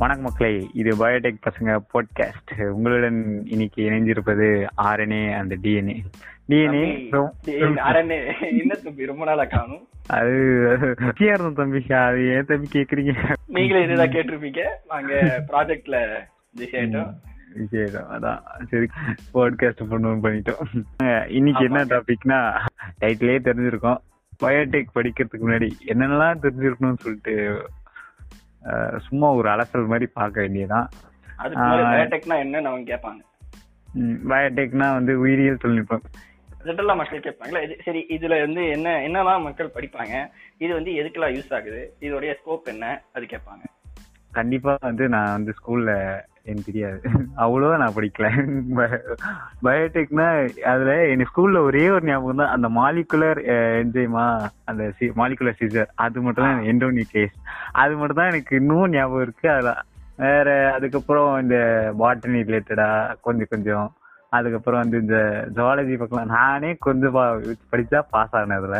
வணக்கம் மக்களே. இது பயோடெக் பசங்க பாட்காஸ்ட் உங்களுடன் இன்னைக்கு இணைஞ்சிருப்பது ஆர்என்ஏ அந்த டிஎன்ஏ டிஎன்ஏ என்ன தம்பி? ரொம்ப நாளா காணும். அது இருந்தோம் தம்பி. அது ஏன் தம்பி கேக்குறீங்க? நீங்களே இதுதான் கேட்டிருப்பீங்க. நாங்க ப்ராஜெக்ட்ல விஷயம் அதான். சரி பாட்காஸ்ட் பண்ணுவோம் பண்ணிட்டோம். இன்னைக்கு என்ன டாபிக்னா டைட்டிலே தெரிஞ்சிருக்கோம். பயோடெக் படிக்கிறதுக்கு முன்னாடி என்னென்னலாம் தெரிஞ்சிருக்கணும்னு சொல்லிட்டு சும்மா ஒரு அலசல் மாதிரி பார்க்க வேண்டியதான் பயோடெக்னா என்னன்னு அவங்க கேட்பாங்க. பயோடெக்னா வந்து உயிரியல் தொழில்நுட்பம். ஜென்ரலா மக்கள் கேட்பாங்களா? இது சரி இதுல வந்து என்ன என்னலாம் மக்கள் படிப்பாங்க இது வந்து எதுக்கெல்லாம் யூஸ் ஆகுது இதோடைய ஸ்கோப் என்ன அது கேட்பாங்க. கண்டிப்பா வந்து நான் வந்து ஸ்கூல்ல எனக்கு தெரியாது. அவ்வளவா நான் படிக்கல. பயோடெக்னா அதுல என் ஸ்கூல்ல ஒரே ஒரு ஞாபகம் தான். அந்த மாலிகுலர் என்ஜைமா அந்த மாலிகுலர் சீசர் அது மட்டும் தான் எண்டோனியூக்ளியஸ் அது மட்டும் தான் எனக்கு இன்னும் ஞாபகம் இருக்கு. அதுல வேற அதுக்கப்புறம் இந்த பாட்டனி ரிலேட்டடா கொஞ்சம் கொஞ்சம். அதுக்கப்புறம் வந்து இந்த ஜுவாலஜி பக்கம் நானே கொஞ்சம் படிச்சா பாஸ் ஆனேன் அதுல.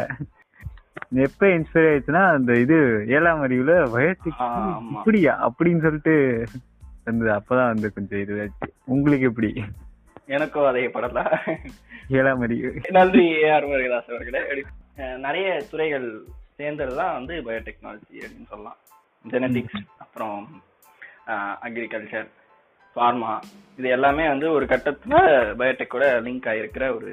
எப்ப இன்ஸ்பயர் ஆயிடுச்சுன்னா அந்த இது ஏழாம் அறிவுல பயோடெக் ஆமா. இப்படியா? அப்படின்னு சொல்லிட்டு இருந்தது. அப்பதான் வந்து கொஞ்சம் இதுவாச்சு. உங்களுக்கு எப்படி? எனக்கும் அதே படல ஏழாம் அறிவு. நன்றி ஏஆர் முருகதாஸ் அவர்களே. நிறைய துறைகள் சேர்ந்ததுதான் வந்து பயோடெக்னாலஜி அப்படின்னு சொல்லலாம். ஜெனடிக்ஸ் அப்புறம் அக்ரிகல்ச்சர் ஃபார்மா இது எல்லாமே வந்து ஒரு கட்டத்துல பயோடெக்கோட லிங்க் ஆகிருக்கிற ஒரு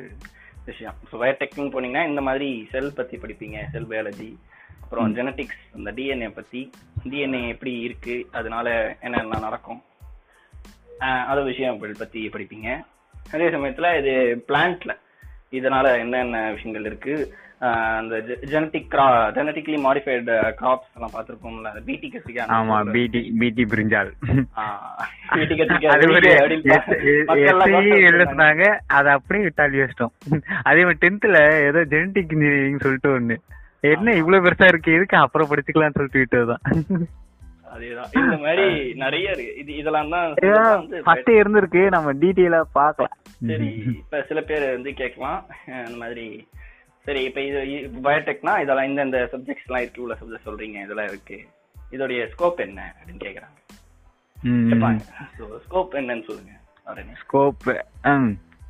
விஷயம். ஸோ பயோடெக்னு போனீங்கன்னா இந்த மாதிரி செல் பத்தி படிப்பீங்க செல் பயாலஜி அப்புறம் ஜெனடிக்ஸ் அந்த டிஎன்ஏ பத்தி டிஎன்ஏ எப்படி இருக்கு அதனால என்னென்ன நடக்கும் அது விஷயங்கள் பத்தி படிப்பீங்க. அதே சமயத்துல இது பிளான்ட்ல இதனால என்னென்ன விஷயங்கள் இருக்கு அந்த ஜெனட்டிக் கிரா ஜெனட்டிக்லி மாடிஃபைடு கிராப்ஸ் எல்லாம் பார்த்திருப்போம்ல பிடி கத்திரிக்காய் ஆமா பிடி பிடி பிரிஞ்சால் பிடி கத்திரிக்காய் அது அப்படியே விட்டாலி வச்சிட்டோம் அதே மாதிரி டென்த்ல ஏதோ ஜெனடிக் இன்ஜினியரிங் சொல்லிட்டு ஒண்ணு. என்ன இவ்வளவு பெருசா இருக்கு? எதுக்கு அப்புறம் படிச்சுக்கலாம்னு சொல்லிட்டு விட்டதுதான் அதேதான். இந்த மாதிரி நிறைய இருக்கு. இது இதெல்லாம் தான் ஃபர்ஸ்ட் இருந்திருக்கு. நம்ம டீட்டெயிலா பார்க்கலாம். சரி இப்ப சில பேர் வந்து கேட்கலாம். அஹ் இந்த மாதிரி. சரி இப்ப இது பயோடெக்னா இதெல்லாம் இந்த இந்த சப்ஜெக்ட்ஸ் எல்லாம் இருக்கு இவ்வளவு சப்ஜெக்ட் சொல்றீங்க. இதெல்லாம் இருக்கு. இதோடைய ஸ்கோப் என்ன அப்படின்னு கேக்குறாங்க. ஸ்கோப் என்னன்னு சொல்லுங்க. ஸ்கோப்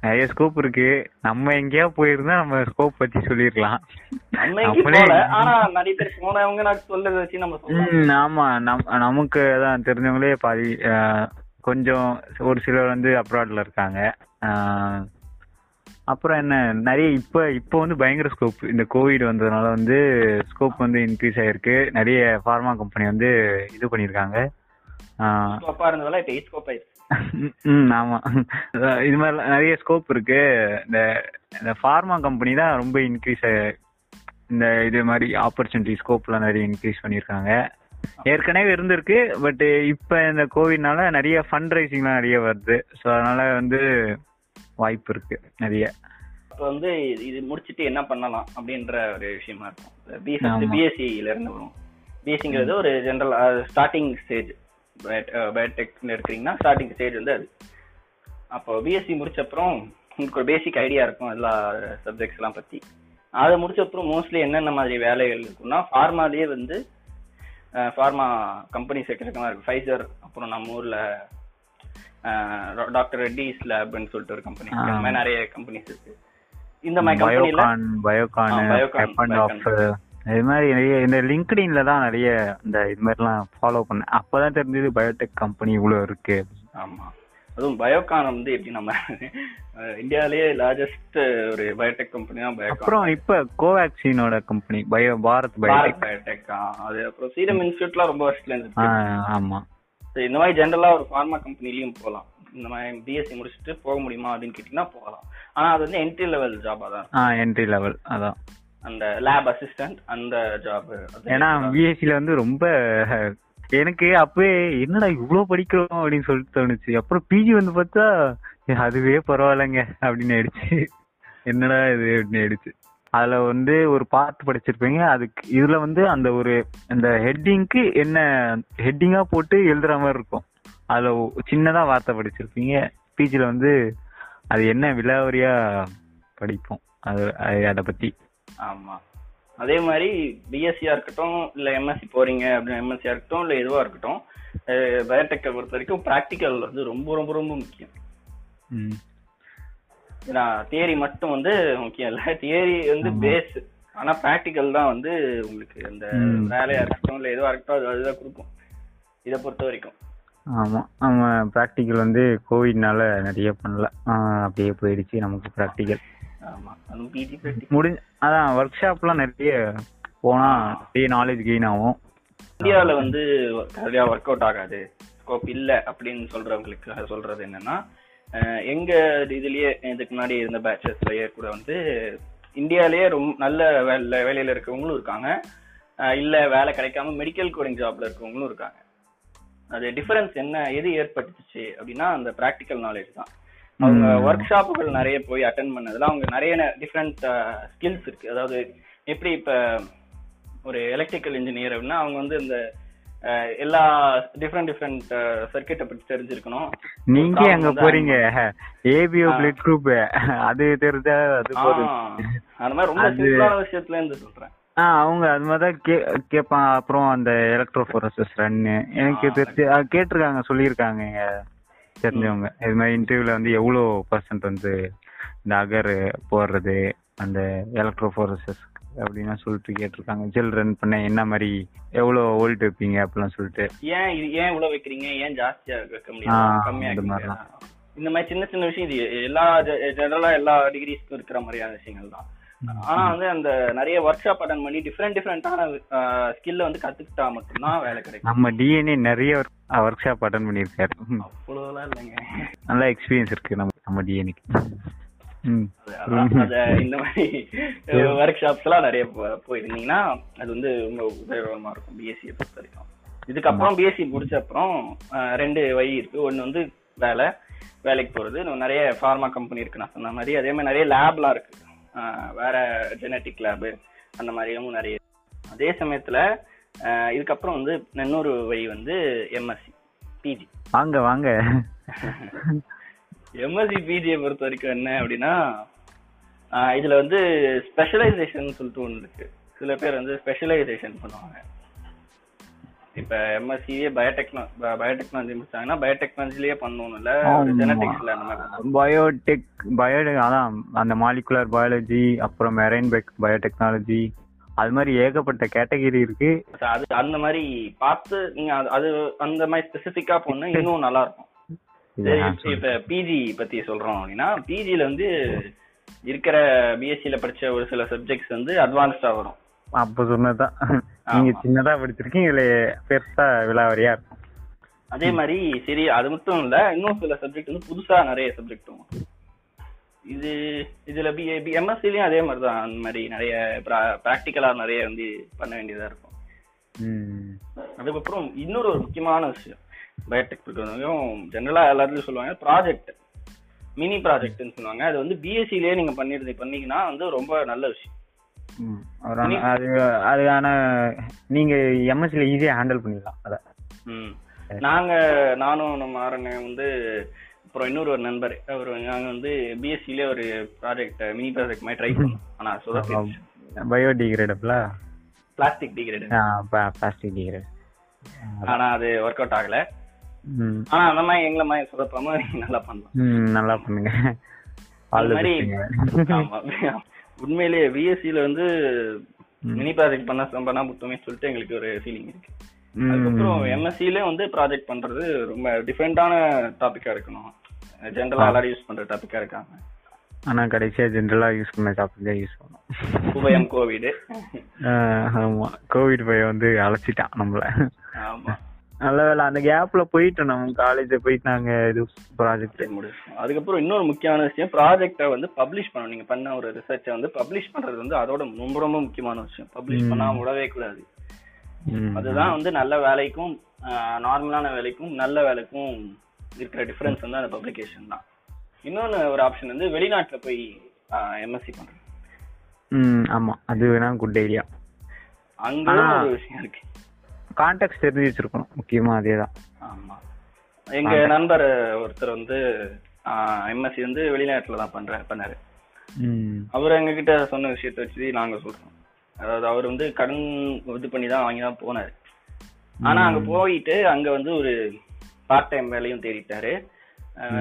நிறைய ஸ்கோப் இருக்கு. நம்ம எங்கேயா போயிருந்தா நம்ம ஸ்கோப் பத்தி சொல்லிருக்கலாம். ஆமா. நம் நமக்கு தான் தெரிஞ்சவங்களே பாதி கொஞ்சம் ஒரு சிலர் வந்து அப்ராட்ல இருக்காங்க. அப்புறம் என்ன? நிறைய இப்ப இப்போ வந்து பயங்கர ஸ்கோப் இந்த கோவிட் வந்ததுனால வந்து ஸ்கோப் வந்து இன்க்ரீஸ் ஆயிருக்கு. நிறைய ஃபார்மா கம்பெனி வந்து இது பண்ணிருக்காங்க ம், ஆமா. இது மாதிரி நிறைய ஸ்கோப் இருக்கு. இந்த இந்த ஃபார்மா கம்பெனி தான் ரொம்ப இன்க்ரீஸ் இந்த இது மாதிரி ஆப்பர்ச்சுனிட்டி ஸ்கோப்லாம் நிறைய இன்க்ரீஸ் பண்ணியிருக்காங்க. ஏற்கனவே இருந்திருக்கு பட் இப்ப இந்த கோவிட்னால நிறைய ஃபண்ட் ரைசிங்லாம் நிறைய வருது. ஸோ அதனால வந்து வாய்ப்பு இருக்கு நிறைய. இப்ப வந்து இது- முடிச்சிட்டு என்ன பண்ணலாம் அப்படின்ற ஒரு விஷயமா இருக்கும். பிஎஸ்சி பிஎஸ்சில இருந்து வரும். பிஎஸ்சிங்கிறது ஒரு ஜென்ரல் ஸ்டார்டிங் ஸ்டேஜ் பயோடெக் எடுக்கிறீங்கன்னா ஸ்டார்டிங் ஸ்டேஜ் வந்து அது. அப்போ பிஎஸ்சி முடிச்ச அப்புறம் உங்களுக்கு ஒரு பேசிக் ஐடியா இருக்கும் எல்லா சப்ஜெக்ட்ஸ் எல்லாம் பத்தி. அதை முடிச்ச அப்புறம் மோஸ்ட்லி என்னென்ன மாதிரி வேலைகள் இருக்கும்னா ஃபார்மாலேயே வந்து ஃபார்மா கம்பெனி செக்டருக்குலாம் இருக்கு ஃபைசர் அப்புறம் நம்ம ஊர்ல டாக்டர் ரெட்டிஸ் லேப்னு சொல்லிட்டு ஒரு கம்பெனி. இந்த மாதிரி நிறைய கம்பெனிஸ் இருக்கு. இந்த மாதிரி கம்பெனில பயோகான் பயோகான் இது மாதிரி நிறைய இந்த லிங்க்டின்ல தான் நிறைய இந்த இது மாதிரிலாம் ஃபாலோ பண்ணேன். அப்பதான் தெரிஞ்சது பயோடெக் கம்பெனி இவ்வளவு இருக்கு. ஆமா. அதுவும் பயோகான் வந்து எப்படி நம்ம இந்தியாவிலேயே லார்ஜஸ்ட் ஒரு பயோடெக் கம்பெனி தான் பயோகான் அப்புறம் இப்ப கோவேக்சினோட company bio Bharat Biotech biotech அது அப்புறம் சீரம் இன்ஸ்டியூட்லாம் ரொம்ப வருஷத்துல இருந்து ஆமா. இந்த மாதிரி ஜென்ரலா ஒரு ஃபார்மா கம்பெனிலயும் போகலாம் இந்த மாதிரி பிஎஸ்சி முடிச்சுட்டு போக முடியுமா அப்படின்னு கேட்டீங்கன்னா போகலாம். ஆனா அது வந்து என்ட்ரி லெவல் ஜாபா தான் என்ட்ரி லெவல் அதான். அந்த லேப் அசிஸ்டன்ட் அந்த ஜாப் ஏன்னா பிஎஸ்சில வந்து ரொம்ப எனக்கு அப்பவே என்னடா இவ்வளவு படிக்கிறோம்? அப்படின்னு சொல்லிட்டு தோணுச்சு. அப்புறம் பிஜி வந்து பார்த்தா அதுவே பரவாயில்லைங்க அப்படின்னு ஆயிடுச்சு. என்னடா இது? அப்படின்னு ஆயிடுச்சு. அதுல வந்து ஒரு பார்ட் படிச்சிருப்பீங்க. அதுக்கு இதுல வந்து அந்த ஒரு அந்த ஹெட்டிங்க்கு என்ன ஹெட்டிங்கா போட்டு எழுதுற மாதிரி இருக்கும். அதுல சின்னதா வார்த்தை படிச்சிருப்பீங்க. பிஜில வந்து அது என்ன விலாவரியா படிப்போம்? அது அது- அதை பத்தி. ஆமா. அதே மாதிரி பிஎஸ்சியா இருக்கட்டும் இல்ல எம்எஸ்சி போறீங்க அப்படின்னு எம்எஸ்சியா இருக்கட்டும் இல்ல எதுவா இருக்கட்டும் பயோடெக்கை பொறுத்த வரைக்கும் ப்ராக்டிக்கல் வந்து ரொம்ப ரொம்ப ரொம்ப முக்கியம். ஏன்னா தியரி மட்டும் வந்து முக்கியம் இல்ல. தியரி வந்து பேஸ் ஆனா ப்ராக்டிக்கல் தான் வந்து உங்களுக்கு இந்த ம். வேலையா இருக்கட்டும் இல்ல எதுவா இருக்கட்டும் அது அதுதான் கொடுக்கும். இதை பொறுத்த வரைக்கும். ஆமா. ஆமா ப்ராக்டிக்கல் வந்து கோவிட்னால நிறைய பண்ணல. அப்படியே போயிடுச்சு நமக்கு ப்ராக்டிக்கல் முடிஞ்ச அதான் ஒர்க் ஷாப்லாம் நிறைய போனா நிறைய நாலேஜ் கெயின் ஆகும். இந்தியாவுல வந்து சரியா ஒர்க் அவுட் ஆகாது. ஸ்கோப் இல்ல அப்படின்னு சொல்றவங்களுக்கு அது சொல்றது என்னன்னா எங்க இதுலயே இதுக்கு முன்னாடி இருந்த பேச்சஸ்லயே கூட வந்து இந்தியாலயே ரொம்ப நல்ல வேலை வேலையில இருக்கவங்களும் இருக்காங்க. இல்ல வேலை கிடைக்காம மெடிக்கல் கோடிங் ஜாப்ல இருக்கவங்களும் இருக்காங்க. அது டிஃபரன்ஸ் என்ன எது ஏற்பட்டுச்சு அப்படின்னா அந்த ப்ராக்டிக்கல் நாலேஜ் தான். அவங்க. ஒர்க் ஷாப்புகள் நிறைய போய் அட்டன் பண்ணதுல அவங்க நிறைய டிஃப்ரெண்ட் ஸ்கில்ஸ் இருக்கு. அதாவது எப்படி இப்ப ஒரு எலக்ட்ரிக்கல் இன்ஜினியர் அப்படின்னா அவங்க வந்து இந்த எல்லா டிஃப்ரெண்ட் டிஃப்ரெண்ட் சர்க்கியூட்டை பத்தி தெரிஞ்சிருக்கணும். நீங்க அங்க போறீங்க? ஏபிஓ. பிளட் குரூப் அது தெரிஞ்சா அது போதும். அந்த மாதிரி ரொம்ப சிம்பிளான விஷயத்துல இருந்து சொல்றேன். ஆ அவங்க அது மாதிரி தான் கே கேட்பான் அப்புறம் அந்த எலக்ட்ரோஃபோரசஸ் ரன்னு எனக்கு தெரிஞ்சு கேட்டிருக்காங்க சொல்லியிருக்காங்க தெரிஞ்சவங்க. இது மாதிரி இன்டர்வியூல வந்து எவ்வளோ பர்சன்ட் வந்து இந்த அகர் போடுறது அந்த எலக்ட்ரோஃபோரசஸ் அப்படின்னு சொல்லிட்டு கேட்டிருக்காங்க. ஜெல் ரன் பண்ண என்ன மாதிரி எவ்வளோ வோல்ட் வைப்பீங்க அப்படிலாம் சொல்லிட்டு. ஏன் இது ஏன் இவ்வளவு வைக்கிறீங்க? ஏன் ஜாஸ்தியா வைக்க ஆ, முடியாது கம்மியா இந்த வைக்க மாதிரிலாம். முடியாது இந்த மாதிரி சின்ன சின்ன விஷயம் இது எல்லா ஜெனரலா எல்லா டிகிரிஸ்க்கும் இருக்கிற மாதிரியான விஷயங்கள் தான் ஆனா வந்து அந்த நிறைய ஒர்க் ஷாப் அட்டன் பண்ணி டிஃப்ரெண்ட் டிஃப்ரெண்டான ஸ்கில்ல வந்து கத்துக்கிட்டா மட்டும்தான் வேலை கிடைக்கும். நம்ம டிஎன்ஏ நிறைய ஒர்க் ஷாப் அட்டன் பண்ணியிருக்காரு. ம். அவ்வளவுலாம் இல்லைங்க. நல்ல எக்ஸ்பீரியன்ஸ் இருக்கு நம்ம நம்ம டிஎன்ஏக்கு இந்த மாதிரி ஒர்க் ஷாப்ஸ் எல்லாம் நிறைய போயிருந்தீங்கன்னா அது வந்து ரொம்ப உபயோகமா இருக்கும் பிஎஸ்சி பொறுத்த வரைக்கும். இதுக்கப்புறம் பிஎஸ்சி முடிச்ச அப்புறம் ரெண்டு வழி இருக்கு. ஒன்னு வந்து வேலை வேலைக்கு போறது. நிறைய ஃபார்மா கம்பெனி இருக்கு நான் சொன்ன மாதிரி. அதே மாதிரி நிறைய லேப்லாம் இருக்கு. வேற ஜெனட்டிக் லேபு அந்த மாதிரியும் நிறைய அதே சமயத்துல இதுக்கப்புறம் வந்து இன்னொரு வழி வந்து எம்எஸ்சி பிஜி வாங்க வாங்க. எம்எஸ்சி பிஜியை பொறுத்த வரைக்கும் என்ன அப்படின்னா இதுல வந்து ஸ்பெஷலைசேஷன் சொல்லிட்டு ஒன்று இருக்கு. சில பேர் வந்து ஸ்பெஷலைசேஷன் பண்ணுவாங்க. இப்ப எம்எஸ்சியே பயோடெக்னா பயோடெக்னாலஜி முடிச்சாங்கன்னா பயோடெக்னாலஜிலேயே பண்ணணும் இல்ல ஆமா. ஜெனடிக்ஸ்ல பயோடெக் பயோ அதான் அந்த மாலிகுலர் பயாலஜி அப்புறம் மெரைன் பயோடெக்னாலஜி அது மாதிரி ஏகப்பட்ட கேட்டகரி இருக்கு. அது அந்த மாதிரி பார்த்து நீங்க அது- அந்த மாதிரி ஸ்பெசிபிக்கா போனா இன்னும் நல்லா இருக்கும் இப்ப பிஜி பத்தி சொல்றோம் அப்படின்னா பிஜில வந்து இருக்கிற பிஎஸ்சில படிச்ச ஒரு சில சப்ஜெக்ட்ஸ் வந்து அட்வான்ஸ்டா வரும். அப்ப சொன்னதுதான். நீங்க. சின்னதா படிச்சிருக்கீங்க இதுல பெருசா விலாவரியா இருக்கும்? அதே மாதிரி சரி அது மட்டும் இல்ல இன்னும் சில சப்ஜெக்ட் வந்து புதுசா நிறைய சப்ஜெக்டும் இது இதுல பி பி எம்எஸ்சிலயும் அதே மாதிரி தான் அந்த மாதிரி நிறைய ப்ராக்டிக்கலா நிறைய வந்து பண்ண வேண்டியதா இருக்கும். அதுக்கப்புறம் இன்னொரு ஒரு முக்கியமான விஷயம். பயோடெக் பொறுத்தவரைக்கும் ஜெனரலா எல்லாருக்கும் சொல்லுவாங்க ப்ராஜெக்ட் மினி ப்ராஜெக்ட்னு சொல்லுவாங்க. அது வந்து பிஎஸ்சிலேயே நீங்க பண்ணிருந்த பண்ணீங்கன்னா வந்து ரொம்ப நல்ல விஷயம். அது அது ஆனா நீங்க எம்எஸ்சில ஈஸியா ஹேண்டில் பண்ணிடலாம் அத. ம். நாங்க நானும் நம்ம ஆரண்ண வந்து அப்புறம் இன்னொரு ஒரு நண்பர் அவர் நாங்க வந்து பிஎஸ்சிலே ஒரு ப்ராஜெக்ட் மினி ப்ராஜெக்ட் மாதிரி ட்ரை பண்ணோம். ஆனா சொதப்பிடுச்சு பயோடிகிரேடபிளா பிளாஸ்டிக் டிகிரேட் பிளாஸ்டிக் டிகிரேட் ஆனா அது ஒர்க் அவுட் ஆகல. ஆனா அந்த மாதிரி எங்களை மாதிரி சொதப்பாம நல்லா பண்ணலாம். நல்லா பண்ணுங்க. ஆல் அந்த மாதிரி. உண்மையிலேயே பிஎஸ்சில வந்து மினி ப்ராஜெக்ட் பண்ண பண்ணா முத்தமே சொல்லிட்டு எங்களுக்கு ஒரு ஃபீலிங் இருக்கு. அதுக்கப்புறம் எம்எஸ்சிலே வந்து ப்ராஜெக்ட் பண்றது ரொம்ப டிஃப்ரெண்டான டாபிக்கா இருக்கணும். ஜென்ரலா எல்லாரும் யூஸ் பண்ற டாபிக்கா இருக்காங்க. ஆனா கடைசியா ஜென்ரலா யூஸ் பண்ண டாபிக் தான் யூஸ் பண்ணோம் உபயம் கோவிட் ஆமா. கோவிட் பையன் வந்து அழைச்சிட்டான் நம்மள. ஆமா. நல்ல வேலை. அந்த கேப்ல போயிட்டோம் நம்ம. காலேஜ் போயிட்டு நாங்க இது ப்ராஜெக்ட் சரி, முடிச்சு. அதுக்கப்புறம் இன்னொரு முக்கியமான விஷயம் ப்ராஜெக்டை வந்து பப்ளிஷ் பண்ணணும். நீங்க பண்ண ஒரு ரிசர்ச்சை வந்து பப்ளிஷ் பண்றது வந்து அதோட ரொம்ப ரொம்ப முக்கியமான விஷயம். பப்ளிஷ் பண்ணாம விடவே கூடாது. அதுதான் வந்து நல்ல வேலைக்கும் நார்மலான வேலைக்கும் நல்ல வேலைக்கும் இருக்கிற டிஃபரன்ஸ் வந்து அந்த பப்ளிகேஷன் தான். இன்னொன்னு ஒரு ஆப்ஷன் வந்து வெளிநாட்டுல போய் எம்எஸ்சி பண்றது. ஆமா. அது வேணா குட் ஐடியா அங்க ஒரு விஷயம் இருக்கு. கான்டாக்ட் தெரிஞ்சு வச்சிருக்கணும். முக்கியமா அதேதான். ஆமா. எங்க நண்பர் ஒருத்தர் வந்து எம்எஸ்சி வந்து வெளிநாட்டுல தான் பண்ற பண்ணாரு. அவர் எங்ககிட்ட சொன்ன விஷயத்த வச்சு நாங்க சொல்றோம். அதாவது அவர் வந்து கடன் இது பண்ணி தான் வாங்கி தான் போனாரு. ஆனா அங்க போயிட்டு அங்க வந்து ஒரு பார்ட் டைம் வேலையும் தேடிட்டாரு.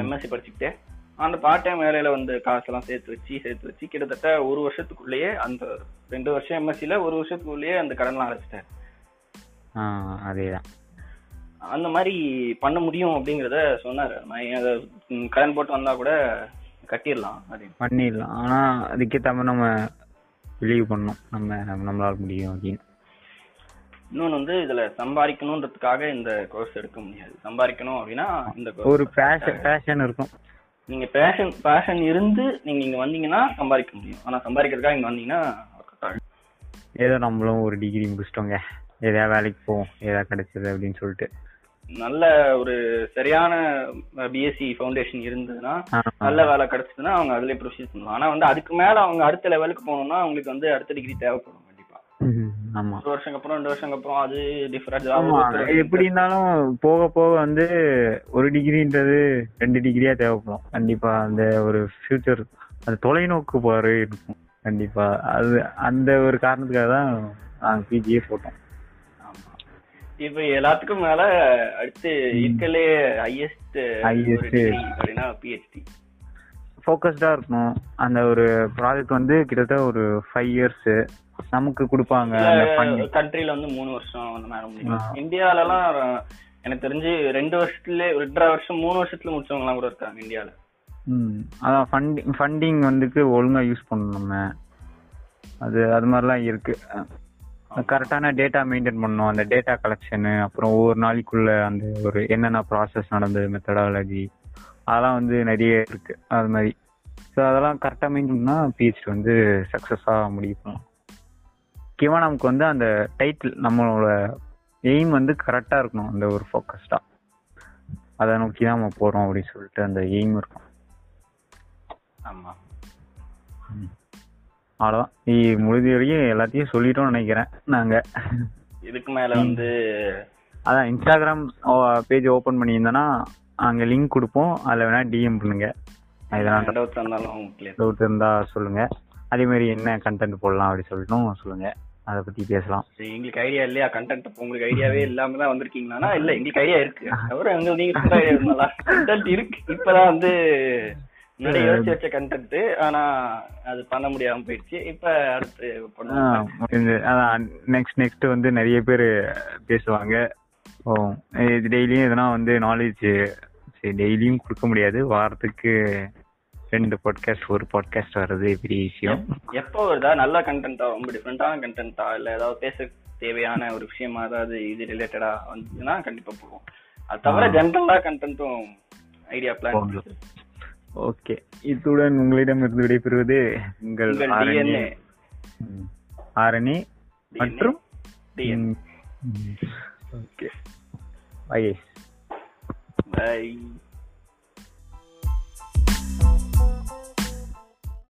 எம்எஸ்சி படிச்சுக்கிட்டே. அந்த பார்ட் டைம் வேலையில வந்து காசெல்லாம் சேர்த்து வச்சு சேர்த்து வச்சு கிட்டத்தட்ட ஒரு வருஷத்துக்குள்ளேயே அந்த ரெண்டு வருஷம் எம்எஸ்சில ஒரு வருஷத்துக்குள்ளேயே அந்த கடன்லாம் அடைச்சிட்டாரு. ஆஹ் அதேதான். அந்த மாதிரி பண்ண முடியும் அப்படிங்கறத சொன்னாரு. அதை கடன் போட்டு வந்தா கூட கட்டிடலாம் அப்படின்னு. பண்ணிடலாம். ஆனா அதுக்கேத்த மாதிரி நம்ம பிலீவ் பண்ணணும். நம்ம நம்மளால முடியும் அப்படின்னு. இன்னொன்னு வந்து இதுல சம்பாதிக்கணுன்றதுக்காக இந்த கோர்ஸ் எடுக்க முடியாது. சம்பாதிக்கணும் அப்படின்னா இந்த ஒரு பேஷன் பேஷன் இருக்கும். நீங்க பேஷன் பேஷன் இருந்து நீங்க இங்க வந்தீங்கன்னா சம்பாதிக்க முடியும். ஆனா சம்பாதிக்கிறதுக்காக இங்க வந்தீங்கன்னா. ஏதோ நம்மளும் ஒரு டிகிரி முடிச்சிட்டோங்க. ஏதாவது வேலைக்கு போவோம் ஏதாவது கிடைச்சது அப்படின்னு சொல்லிட்டு. நல்ல ஒரு சரியான பிஎஸ்சி ஃபவுண்டேஷன் இருந்ததுன்னா ஆஹ் நல்ல வேலை கிடைச்சதுன்னா அவங்க அதுல ப்ரொசீட் பண்ணுவாங்க ஆனா வந்து அதுக்கு மேல அவங்க அடுத்த லெவலுக்கு போகணும்னா அவங்களுக்கு வந்து அடுத்த டிகிரி தேவைப்படும் கண்டிப்பா. ஒரு வருஷம் அப்புறம் ரெண்டு வருஷம் அப்புறம் அது டிஃபரெண்ட் எப்படி இருந்தாலும் போக போக வந்து ஒரு டிகிரின்றது ரெண்டு டிகிரியா தேவைப்படும். கண்டிப்பா அந்த ஒரு ஃபியூச்சர் அது தொலைநோக்கு பாரு இருக்கும். கண்டிப்பா. அது அந்த ஒரு காரணத்துக்காக தான் நாங்க பிஜியே போட்டோம். இப்ப எல்லாத்துக்கும் மேல அடுத்து இருக்கலே ஹையஸ்ட். அப்படின்னா பிஹெச்டி ஃபோக்கஸ்டா இருக்கணும். அந்த ஒரு ப்ராஜெக்ட் வந்து கிட்டத்தட்ட ஒரு ஃபைவ் இயர்ஸ் நமக்கு கொடுப்பாங்க. கண்ட்ரில வந்து மூணு வருஷம் அந்த மாதிரி முடியும். ஆ. இந்தியால எல்லாம் எனக்கு தெரிஞ்சு ரெண்டு வருஷத்துல ரெண்டரை வருஷம் மூணு வருஷத்துல முடிச்சவங்க எல்லாம் கூட இருக்காங்க இந்தியால. ம். அதான் ஃபண்டிங் ஃபண்டிங் வந்துட்டு ஒழுங்கா யூஸ் பண்ணணும். நம்ம அது அது மாதிரிலாம் இருக்கு. கரெக்டான டேட்டா மெயின்டைன் பண்ணணும். அந்த டேட்டா கலெக்ஷனு அப்புறம் ஒவ்வொரு நாளைக்குள்ள அந்த ஒரு என்னென்ன ப்ராசஸ் நடந்தது மெத்தடாலஜி அதெல்லாம் வந்து நிறைய இருக்கு. அது மாதிரி. ஸோ அதெல்லாம் கரெக்டாக மெயின்டைன் பண்ணால் பிஹெச்டி வந்து சக்ஸஸாக முடியும். முக்கியமாக நமக்கு வந்து அந்த டைட்டில் நம்மளோட எய்ம் வந்து கரெக்டாக இருக்கணும். அந்த ஒரு ஃபோக்கஸ்டாக அதை நோக்கி தான் நம்ம போகிறோம் அப்படின்னு சொல்லிட்டு அந்த எய்ம் இருக்கும். ஆமா. அவ்வளோதான் முடிஞ்ச வரைக்கும் எல்லாத்தையும் சொல்லிட்டோம்னு நினைக்கிறேன். நாங்க. இதுக்கு மேல வந்து அதான் இன்ஸ்டாகிராம் பேஜ் ஓபன் பண்ணியிருந்தோன்னா அங்க லிங்க் கொடுப்போம். அதுல வேணா டிஎம் பண்ணுங்க. இதெல்லாம் டவுட் இருந்தாலும் டவுட் இருந்தா சொல்லுங்க. அதே மாதிரி என்ன கண்டென்ட் போடலாம் அப்படி சொல்லிட்டும் சொல்லுங்க. அதை பத்தி பேசலாம். எங்களுக்கு ஐடியா இல்லையா? கண்டென்ட் உங்களுக்கு ஐடியாவே இல்லாம தான் வந்திருக்கீங்கன்னா இல்ல எங்களுக்கு ஐடியா இருக்கு. தவிர எங்க நீங்க சொல்ற ஐடியா இருந்தாலா கண்டென்ட் இருக்கு. இப்பதான் வந்து முன்னாடி யோசிச்சு வச்ச கண்டென்ட் ஆனா அது பண்ண முடியாம போயிடுச்சு. இப்ப அடுத்து பண்ணுவோம் முடிஞ்சு அதான் நெக்ஸ்ட் நெக்ஸ்ட் வந்து நிறைய பேர் பேசுவாங்க. ஓ இது டெய்லியும் எதனா வந்து நாலேஜ் சரி டெய்லியும் கொடுக்க முடியாது. வாரத்துக்கு ரெண்டு பாட்காஸ்ட் ஒரு பாட்காஸ்ட் வர்றது பெரிய விஷயம். எப்போ வருதா? நல்ல கண்டென்ட்டா ரொம்ப டிஃப்ரெண்டான கண்டென்ட்டா இல்ல ஏதாவது பேச தேவையான ஒரு விஷயமா ஏதாவது இது ரிலேட்டடா வந்துச்சுன்னா கண்டிப்பா போகும் அது தவிர ஜென்ரலா கண்டென்ட்டும் ஐடியா பிளான் ஓகே. இத்துடன் உங்களிடம் இருந்து விடைபெறுவது உங்கள் ஆரணி. மற்றும் ஓகே. By by